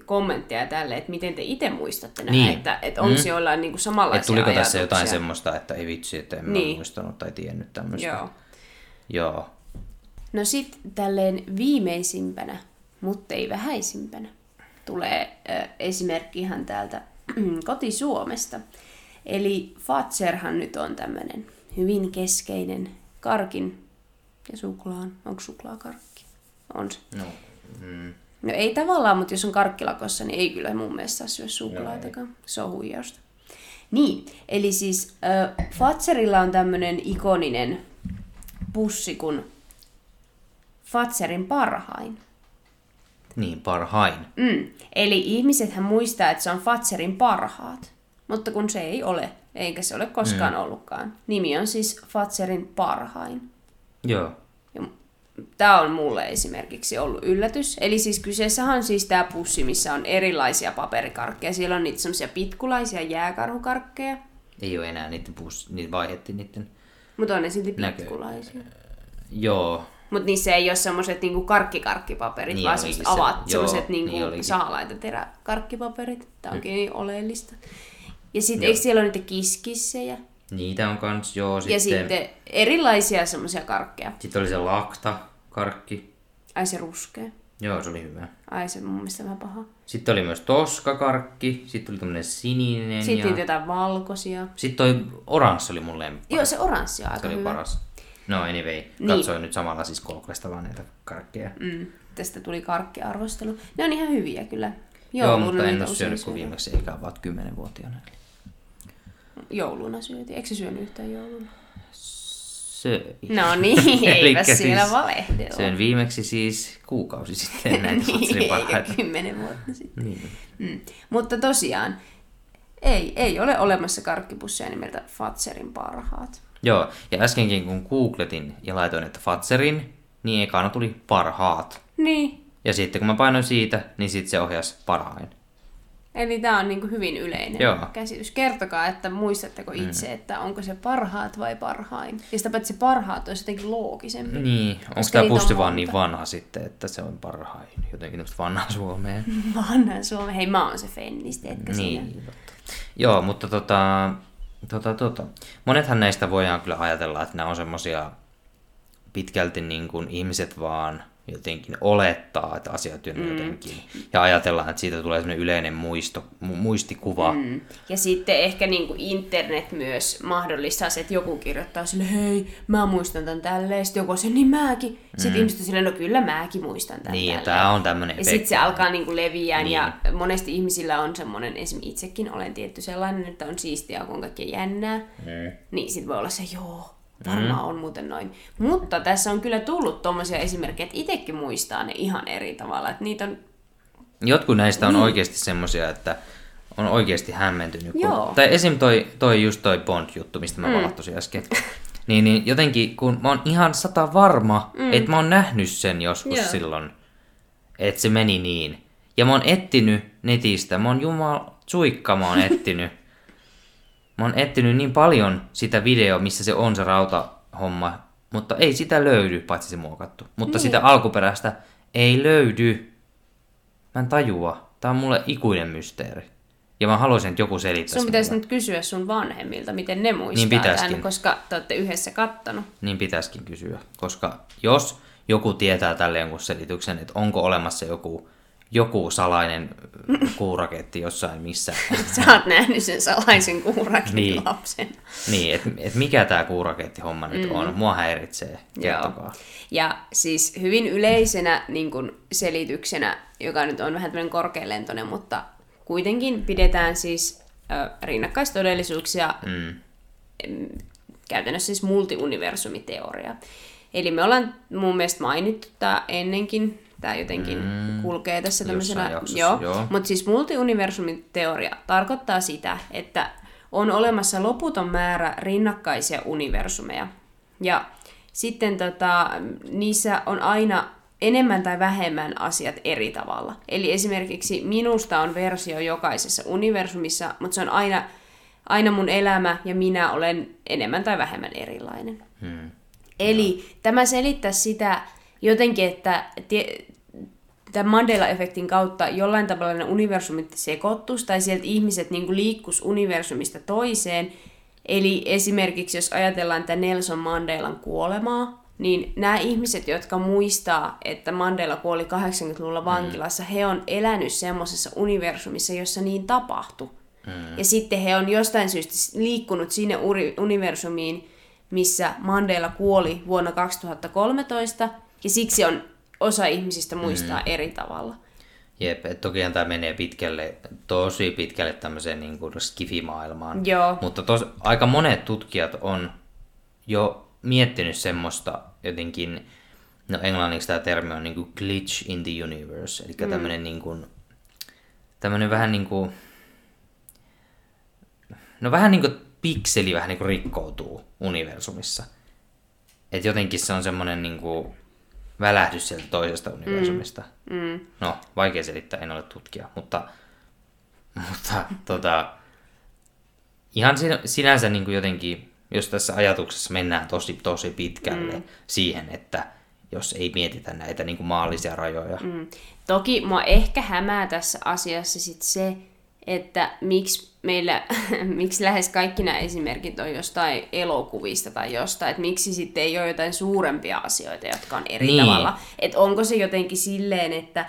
kommentteja tälle, että miten te itse muistatte nämä, Niin. että, että onko Mm. jollain niinku samanlaisia et tuliko tässä ajatuksia. jotain semmoista, että ei vitsi, että en niin. Niin. muistanut tai tiennyt tämmöistä. Joo. Joo. No sitten tälleen viimeisimpänä, mutta ei vähäisimpänä, tulee äh, esimerkki ihan täältä (clears throat) koti-Suomesta. Eli Fatserhan nyt on tämmöinen hyvin keskeinen karkin ja suklaan. Onko suklaakarkki? On se. No, mm, No ei tavallaan, mutta jos on karkkilakossa, niin ei kyllä mun mielestä saa syödä suklaatakaan. Se on huijausta. Niin, eli siis äh, Fatserilla on tämmönen ikoninen pussi kuin Fatserin parhain. niin, parhain. Mm. Eli ihmisethän muistaa, että se on Fatserin parhaat. Mutta kun se ei ole, eikä se ole koskaan mm. ollutkaan. Nimi on siis Fatserin parhain. Joo. Tämä on mulle esimerkiksi ollut yllätys. Eli siis kyseessähän on siis tämä pussi, missä on erilaisia paperikarkkeja. Siellä on niitä semmoisia pitkulaisia jääkarhukarkkeja, Ei ole enää niiden pus, niitä vaihdettiin niiden. Mutta on ne silti Näkö- pitkulaisia. Joo. Mutta niissä ei ole semmoiset niinku karkkikarkkipaperit, Niin vaan semmoiset se. avat, semmoiset niin niinku olikin. sahalaitateräkarkkipaperit. Tämä onkin niin oleellista. Ja sitten eikö siellä ole niitä kiskissejä? Niitä on kans, joo. Sitten, Ja sitten erilaisia semmoisia karkkeja. sitten oli se lakta, karkki. Ai se ruskea. Joo, se oli hyvä. Ai se mun mielestä vähän paha. Sitten oli myös toskakarkki, sitten oli tämmönen sininen Sitten ja... jotain valkoisia. Sitten toi oranssi oli mun lemppari. Joo, se oranssi on aika se oli hyvä. paras. No anyway, Niin. katsoin nyt samalla siis kolkvesta vaan näitä karkkeja. Mm, tästä tuli karkkiarvostelu. Ne on ihan hyviä kyllä. Joo, Jouluna mutta en ole syönyt kuin viimeksi, eikä about 10-vuotiaana. Jouluna syötiin. Eikö se syönyt yhtään jouluna? Se... No niin, (laughs) eipä Elikkä siellä siis valehdella. Söin viimeksi siis kuukausi sitten (laughs) näitä niin, parhaita. kymmenen vuotta sitten. Niin. Mm. Mutta tosiaan, ei, ei ole olemassa karkkipusseja nimeltä Fatserin parhaat. Joo, ja äskenkin kun googletin ja laitoin, että Fatserin, niin ekana tuli parhaat. Niin, Ja sitten kun mä painoin siitä, niin sitten se ohjasi parhain. Eli tämä on niin hyvin yleinen Joo. käsitys. Kertokaa, että muistatteko itse, mm. että onko se parhaat vai parhain. Ja sitä paitsi parhaat olisi jotenkin loogisempi. Niin, onko tämä niitä on pussi vaan monta. niin vanha sitten, että se on parhain? Jotenkin tämmöistä vanhaa Suomeen. (laughs) Vanha Suomi. Hei, mä oon se fennis, teetkö sinä? Niin, totta. Joo, mutta tota, tota, tota. Monethan näistä voidaan kyllä ajatella, että nämä on semmosia pitkälti niin kuin ihmiset vaan jotenkin olettaa, että asiat on mm. jotenkin. Ja ajatellaan, että siitä tulee sellainen yleinen muisto, mu- muistikuva. Mm. Ja sitten ehkä niin kuin internet myös mahdollistaa se, että joku kirjoittaa sille, hei, mä muistan tämän tälleen. Sitten joku on se, niin mäkin. Sitten mm. ihmiset on silleen, no kyllä mäkin muistan tämän Niin, tälleen. tämä on tämmöinen Ja sitten se alkaa niin kuin leviää niin. ja monesti ihmisillä on semmoinen, esimerkiksi itsekin olen tietty sellainen, että on siistiä, kun on kaikkea jännää. Mm. Niin sitten voi olla se, joo, varmaan mm. on muuten noin. Mutta tässä on kyllä tullut tommosia esimerkkejä, että itsekin muistaa ne ihan eri tavalla. Että niitä on, Jotkut näistä on niin. oikeasti semmoisia, että on oikeasti hämmentynyt. Kun, Joo. tai esim. Toi, toi just toi Bond-juttu, mistä mä mm. valattusin äsken. (laughs) Niin, niin jotenkin, kun mä oon ihan sata varma, mm. että mä oon nähnyt sen joskus Joo. silloin, että se meni niin. Ja mä oon etsinyt netistä, mä oon jumal suikka, mä oon (laughs) etsinyt. Mä oon etsinyt niin paljon sitä videoa, missä se on se rautahomma, mutta ei sitä löydy, paitsi se muokattu. Mutta niin. sitä alkuperäistä ei löydy. Mä en tajua. Tää on mulle ikuinen mysteeri. Ja mä haluaisin, että joku selittäisi sun pitäisi mulle. nyt kysyä sun vanhemmilta, miten ne muistaa Niin tämän, koska te olette yhdessä kattonut. Niin pitäisikin kysyä. Koska jos joku tietää tälle jonkun selityksen, että onko olemassa joku, joku salainen kuuraketti jossain missä. (laughs) Sä oot nähnyt sen salaisen kuurakin Niin. lapsen. niin, että et mikä tämä kuurakettihomma nyt on. Mua häiritsee. Kertokaa. Ja siis hyvin yleisenä niin kun selityksenä, joka nyt on vähän tämmöinen korkealentoinen, mutta kuitenkin pidetään siis ö, rinnakkaistodellisuuksia Mm. käytännössä siis multiuniversumiteoria. Eli me ollaan mun mielestä mainittu tämä ennenkin, tämä jotenkin mm, kulkee tässä tämmöisenä. jaksossa, joo, joo. Mutta siis multiuniversumiteoria tarkoittaa sitä, että on olemassa loputon määrä rinnakkaisia universumeja. Ja sitten tota, niissä on aina enemmän tai vähemmän asiat eri tavalla. Eli esimerkiksi minusta on versio jokaisessa universumissa, mutta se on aina, aina mun elämä ja minä olen enemmän tai vähemmän erilainen. Hmm. Eli tämä selittää sitä jotenkin, että tie, tämän Mandela-efektin kautta jollain tavalla ne universumit sekoittus tai sieltä ihmiset niin liikkus universumista toiseen. Eli esimerkiksi jos ajatellaan tätä Nelson Mandelan kuolemaa, niin nämä ihmiset, jotka muistaa, että Mandela kuoli 80-luvulla vankilassa, he on elänyt semmoisessa universumissa, jossa niin tapahtui. Mm. Ja sitten he on jostain syystä liikkunut sinne universumiin, missä Mandela kuoli vuonna 2013, ja siksi on osa ihmisistä muistaa mm. eri tavalla. Jep, et tokihan tämä menee pitkälle, tosi pitkälle tämmöiseen niin kuin skifimaailmaan. Joo. Mutta tos, aika monet tutkijat on jo miettinyt semmoista jotenkin, no englanniksi tämä termi on niin kuin glitch in the universe, eli mm. tämmöinen niin kuin, tämmöinen vähän niin kuin, no vähän niin kuin pikseli vähän niin kuin rikkoutuu universumissa. Et jotenkin se on semmoinen niin kuin välähdys sieltä toisesta universumista. Mm. Mm. No, vaikea selittää, en ole tutkija, mutta, (laughs) mutta tota, ihan sin- sinänsä niin kuin jotenkin, jos tässä ajatuksessa mennään tosi, tosi pitkälle mm. siihen, että jos ei mietitä näitä niin kuin maallisia rajoja. Mm. Toki mua ehkä hämää tässä asiassa sit se, että miksi meillä, (laughs) miksi lähes kaikki nämä esimerkit on jostain elokuvista tai jostain, että miksi sitten ei ole jotain suurempia asioita, jotka on eri Niin. tavalla. Että onko se jotenkin silleen, että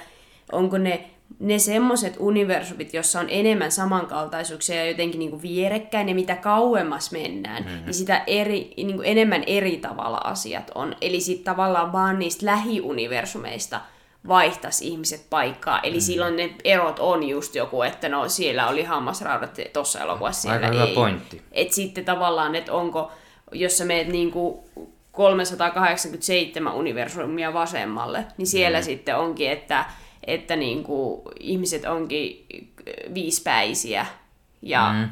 onko ne, ne semmoiset universumit, jossa on enemmän samankaltaisuuksia ja jotenkin niin kuin vierekkäin, ja mitä kauemmas mennään, mm-hmm. niin sitä eri, niin kuin enemmän eri tavalla asiat on. Eli sitten tavallaan vaan niistä lähiuniversumeista vaihtaisi ihmiset paikkaa. Eli mm. silloin ne erot on just joku, että no siellä oli hammasraudat tuossa elokuvassa, siellä Aika hyvä ei. pointti. Et sitten tavallaan, että onko, jos sä meet niinku 387 universumia vasemmalle, niin siellä mm. sitten onkin, että, että niinku ihmiset onkin viispäisiä ja mm.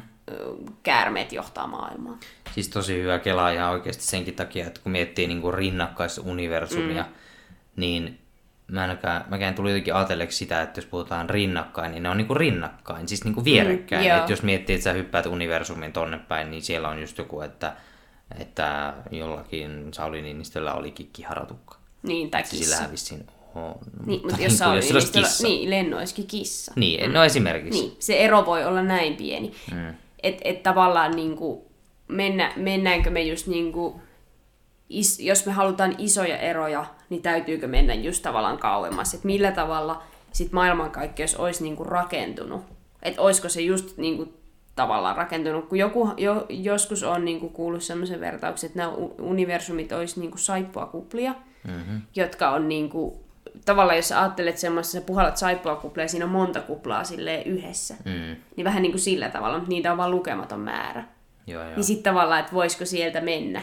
käärmeet johtaa maailmaa. Siis tosi hyvä kelaa ihan oikeasti senkin takia, että kun miettii niin kuin rinnakkaisuniversumia, mm. niin mä ainakaan, mäkään tuli jotenkin ajatelleeksi sitä, että jos puhutaan rinnakkain, niin ne on niin kuin rinnakkain, siis niin kuin vierekkäin. Mm, että jos miettii, että sä hyppäät universumin tonne päin, niin siellä on just joku, että, että jollakin Sauli Niinistöllä olikin kiharatukka. Niin, tai Siis kissa. sillähän vissiin on. Niin, mutta (laughs) jos, niin oli, sillä olisi niin, kissa. niin, Lenno olisikin kissa. Niin, no esimerkiksi. Niin, se ero voi olla näin pieni. Mm. Että et tavallaan niinku, mennä, mennäänkö me just niinku, is, jos me halutaan isoja eroja niin täytyykö mennä just tavallaan kauemmas, että millä tavalla sit maailmankaikkeus olisi niinku rakentunut. Että olisiko se just niinku tavallaan rakentunut, kun joku jo, joskus on niinku kuullut sellaisen vertauksen, että nämä universumit olisi niinku saippuakuplia, mm-hmm. jotka on niinku, tavallaan jos ajattelet semmoista, sä puhallat saippuakuplia ja siinä on monta kuplaa silleen yhdessä, mm. niin vähän niin kuin sillä tavalla, mutta niitä on vain lukematon määrä. Joo, joo. Niin sitten tavallaan, että voisiko sieltä mennä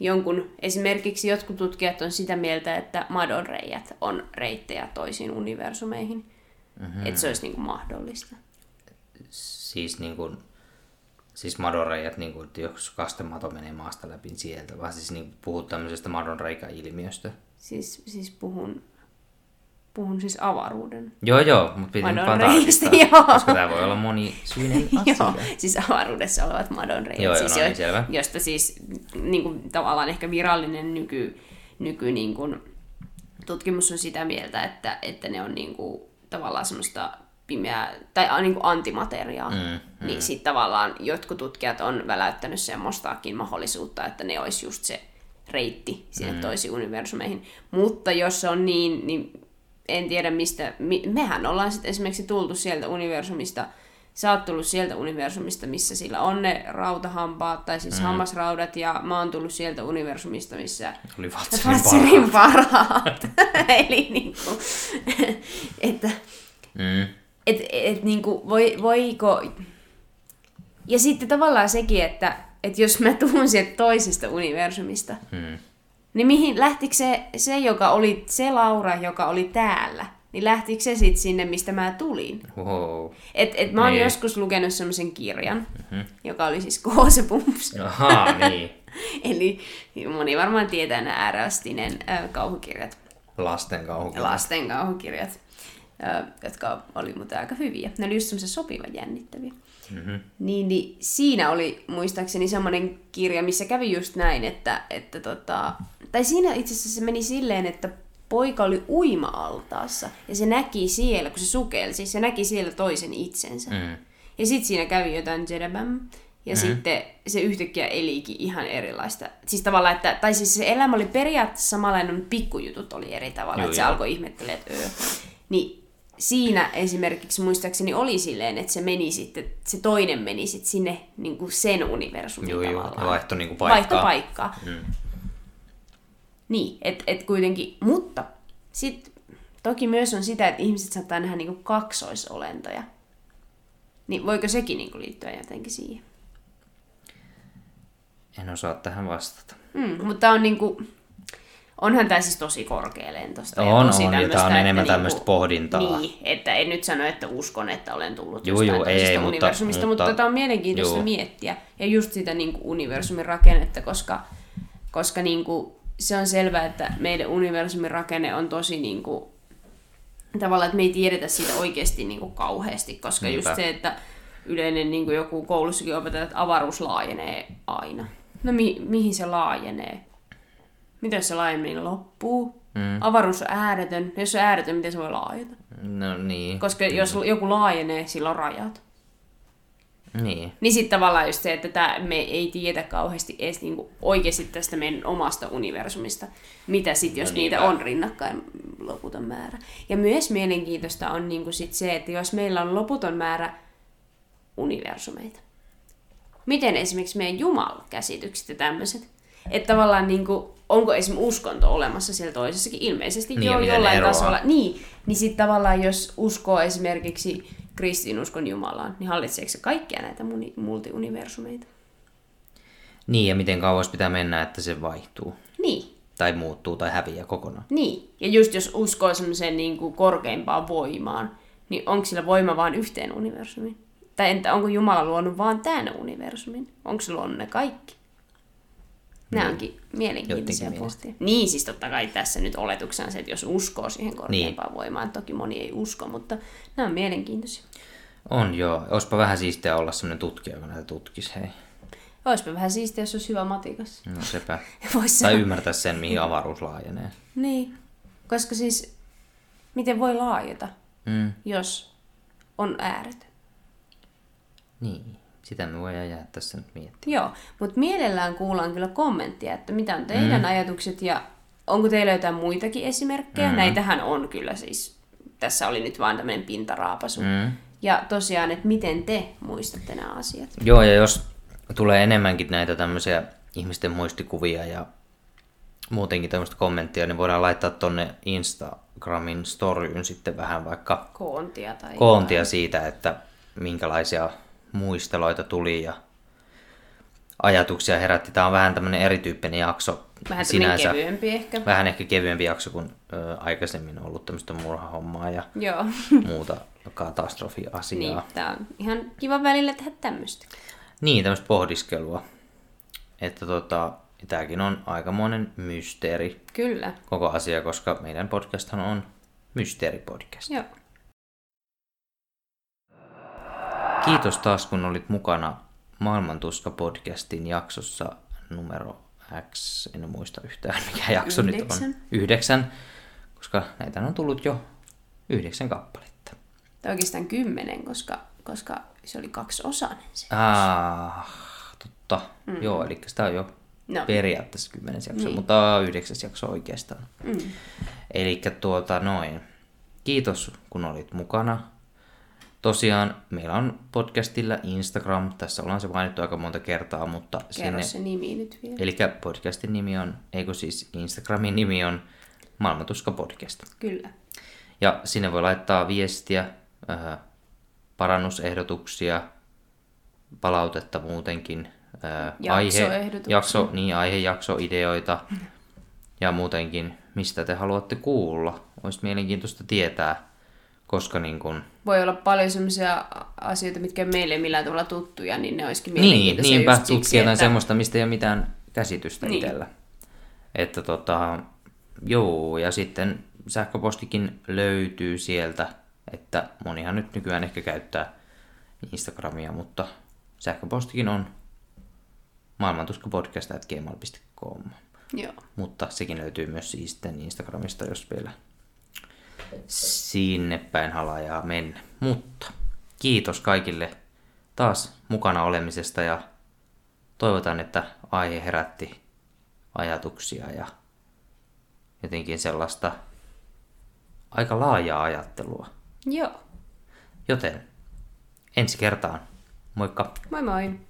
jonkun, esimerkiksi jotkut tutkijat on sitä mieltä, että madonreijät on reittejä toisiin universumeihin. Mm-hmm. Että se olisi niin kuin mahdollista. Siis niin kuin, siis madonreijät, niin kuin, että jos kastemato menee maasta läpi sieltä, vaan siis niin puhut tämmöisestä madonreikä-ilmiöstä. Siis, siis puhun, puhun siis avaruuden. Joo, joo, mutta piti nyt vaan tarkistaa, koska tämä voi olla monisyinen (laughs) asia. joo, siis avaruudessa olevat madonreijat. Joo, siis joo, no, niin, selvä. Josta siis niin kuin, tavallaan ehkä virallinen nyky, nyky niin kuin, tutkimus on sitä mieltä, että, että ne on niin kuin, tavallaan semmoista pimeää, tai niin kuin antimateriaa, mm, mm. niin sitten tavallaan jotkut tutkijat on väläyttänyt semmoistaakin mahdollisuutta, että ne olisi just se reitti sinne mm. toisiin universumeihin. Mutta jos se on niin, niin en tiedä mistä, mehän ollaan sitten esimerkiksi tultu sieltä universumista, sä oot tullut sieltä universumista, missä sillä on ne rautahampaat, tai siis mm. hammasraudat, ja mä oon tullut sieltä universumista, missä oli (laughs) Vatsirin parhaat. parhaat. (laughs) Eli niinku, (laughs) että mm. et, et, niinku, voi, voiko... Ja sitten tavallaan sekin, että et jos mä tuun sieltä toisesta universumista, mm niin mihin, lähtikö se, se, joka oli, se Laura, joka oli täällä, niin lähtikö se sitten sinne, mistä mä tulin? Wow. Et, et mä oon niin. joskus lukenut semmoisen kirjan, mm-hmm. joka oli siis Koosepumps. Aha, niin. (laughs) Eli moni varmaan tietää nämä äärästinen äh, kauhukirjat. Lasten kauhukirjat. Lasten kauhukirjat, äh, jotka oli muuten aika hyviä. Ne oli just semmoisia sopivan jännittäviä. Mm-hmm. Niin, niin siinä oli muistaakseni semmoinen kirja, missä kävi just näin, että, että tota, tai siinä itse asiassa se meni silleen, että poika oli uima-altaassa ja se näki siellä, kun se sukelsi, se näki siellä toisen itsensä. Mm. Ja sitten siinä kävi jotain jedabam, ja mm. sitten se yhtäkkiä elikin ihan erilaista. Siis tavallaan, että, tai siis se elämä oli periaatteessa samanlainen, mutta pikkujutut oli eri tavalla, että se alkoi ihmettelemään, että öö. Niin siinä esimerkiksi muistaakseni oli silleen, että se meni sitten, se toinen meni sitten sinne niin kuin sen universumin joo, tavallaan. Joo, vaihto niin kuin paikkaa. Vaihto paikkaa. Mm. Niin, että et kuitenkin, mutta sitten toki myös on sitä, että ihmiset saattaa nähdä niinku kaksoisolentoja. Niin voiko sekin niinku liittyä jotenkin siihen? En osaa tähän vastata. Mm, mutta on niinku, onhan tämä siis tosi korkealentoista. On, tosi on, ja tämä on enemmän niinku, tämmöistä pohdintaa. Niin, että en nyt sano, että uskon, että olen tullut juu, juu, ei, ei, universumista, mutta, mutta, mutta tämä on mielenkiintoista juu. miettiä. Ja just sitä niinku universumin rakennetta, koska, koska niinku, se on selvää, että meidän universumin rakenne on tosi niin kuin, tavallaan, että me ei tiedetä siitä oikeasti niin kuin kauheasti, koska Niinpä. just se, että yleinen niin kuin joku koulussakin opetetaan, että avaruus laajenee aina. No mi- mihin se laajenee? Jos se laajeneminen loppuu? Mm. Avaruus on ääretön. Jos se on ääretön, miten se voi laajata? No niin. Koska jos joku laajenee, sillä on rajat. Niin. Niin sitten tavallaan just se, että tää, me ei tiedä kauheasti edes niinku oikeasti tästä meidän omasta universumista, mitä sitten, jos no niitä on rinnakkain loputon määrä. Ja myös mielenkiintoista on niinku sit se, että jos meillä on loputon määrä universumeita, miten esimerkiksi meidän Jumal-käsitykset ja tämmöiset, että tavallaan niinku, onko esimerkiksi uskonto olemassa siellä toisessakin, ilmeisesti niin, jo jollain tasolla. Niin, niin sitten tavallaan jos uskoo esimerkiksi kristinuskon Jumalaan, niin hallitseeko se kaikkia näitä multiuniversumeita? Niin, ja miten kauas pitää mennä, että se vaihtuu. Niin. Tai muuttuu tai häviää kokonaan. Niin, ja just jos uskoo semmoiseen niin kuin korkeimpaan voimaan, niin onko sillä voima vain yhteen universumiin? Tai entä onko Jumala luonut vaan tämän universumin? Onko se luonut ne kaikki? Nämä niin. onkin mielenkiintoisia postia. Niin, siis totta kai tässä nyt oletuksena se, että jos uskoo siihen korkeampaan niin. voimaan, toki moni ei usko, mutta nämä on mielenkiintoisia. On joo. Olisipa vähän siistiä olla sellainen tutkija, joka näitä tutkisi, hei. Olisipa vähän siistiä, jos olisi hyvä matikas. No sepä. (laughs) Vois tai ymmärtää sen, mihin avaruus laajenee. Niin, koska siis miten voi laajeta, mm. jos on ääretön? Niin. Sitä me voidaan jäädä tässä nyt miettimään. Joo, mutta mielellään kuullaan kyllä kommenttia, että mitä on teidän mm. ajatukset ja onko teillä jotain muitakin esimerkkejä? Mm. Näitähän on kyllä siis. Tässä oli nyt vaan tämmöinen pintaraapasu. Mm. Ja tosiaan, että miten te muistatte nämä asiat? Joo, ja jos tulee enemmänkin näitä tämmöisiä ihmisten muistikuvia ja muutenkin tämmöistä kommenttia, niin voidaan laittaa tonne Instagramin storyyn sitten vähän vaikka koontia, tai koontia siitä, että minkälaisia muisteloita tuli ja ajatuksia herätti. Tämä on vähän tämmöinen erityyppinen jakso. Vähän sinänsä, kevyempi ehkä. Vähän ehkä kevyempi jakso kuin ö, aikaisemmin on ollut tämmöistä murhahommaa ja Joo. (laughs) muuta katastrofiasiaa. Niin, tämä on ihan kiva välillä tehdä tämmöistä. Niin, tämmöistä pohdiskelua. Että tota, tämäkin on aikamoinen mysteeri. Kyllä. Koko asia, koska meidän podcasthan on mysteeripodcast. Joo. Kiitos taas, kun olit mukana Maailmantuska-podcastin jaksossa numero X, en muista yhtään mikä jakso Yhdeksän. nyt on. Yhdeksän. Koska näitä on tullut jo yhdeksän kappaletta. Tai oikeastaan kymmenen, koska, koska se oli kaksiosainen se. Ah, totta. Mm. Joo, eli sitä on jo No. periaatteessa kymmenes jakso, Niin. mutta yhdeksäs jakso oikeastaan. Mm. Eli tuota noin. Kiitos kun olit mukana. Tosiaan meillä on podcastilla Instagram, tässä ollaan se mainittu aika monta kertaa, mutta Kerro sinne... se nimi nyt vielä. Eli podcastin nimi on, eikö siis Instagramin nimi on Maailmantuska podcast. Kyllä. Ja sinne voi laittaa viestiä, äh, parannusehdotuksia, palautetta muutenkin, äh, aihe, jakso, niin, aihejaksoideoita (laughs) ja muutenkin, mistä te haluatte kuulla. Olisi mielenkiintoista tietää, koska niin kun, Voi olla paljon sellaisia asioita, mitkä ei meille millään tavalla tuttuja, niin ne olisikin niin, niinpä siksi, tutkia jotain että... semmoista, mistä ei ole mitään käsitystä Niin. itsellä. Että tota, joo, ja sitten sähköpostikin löytyy sieltä, että monihan nyt nykyään ehkä käyttää Instagramia, mutta sähköpostikin on maailmantuskapodcast.gmail.com. Joo. Mutta sekin löytyy myös sitten Instagramista, jos vielä sinne päin halajaa mennä. Mutta kiitos kaikille taas mukana olemisesta ja toivotan, että aihe herätti ajatuksia ja jotenkin sellaista aika laajaa ajattelua. Joo. Joten ensi kertaan. Moikka! Moi moi.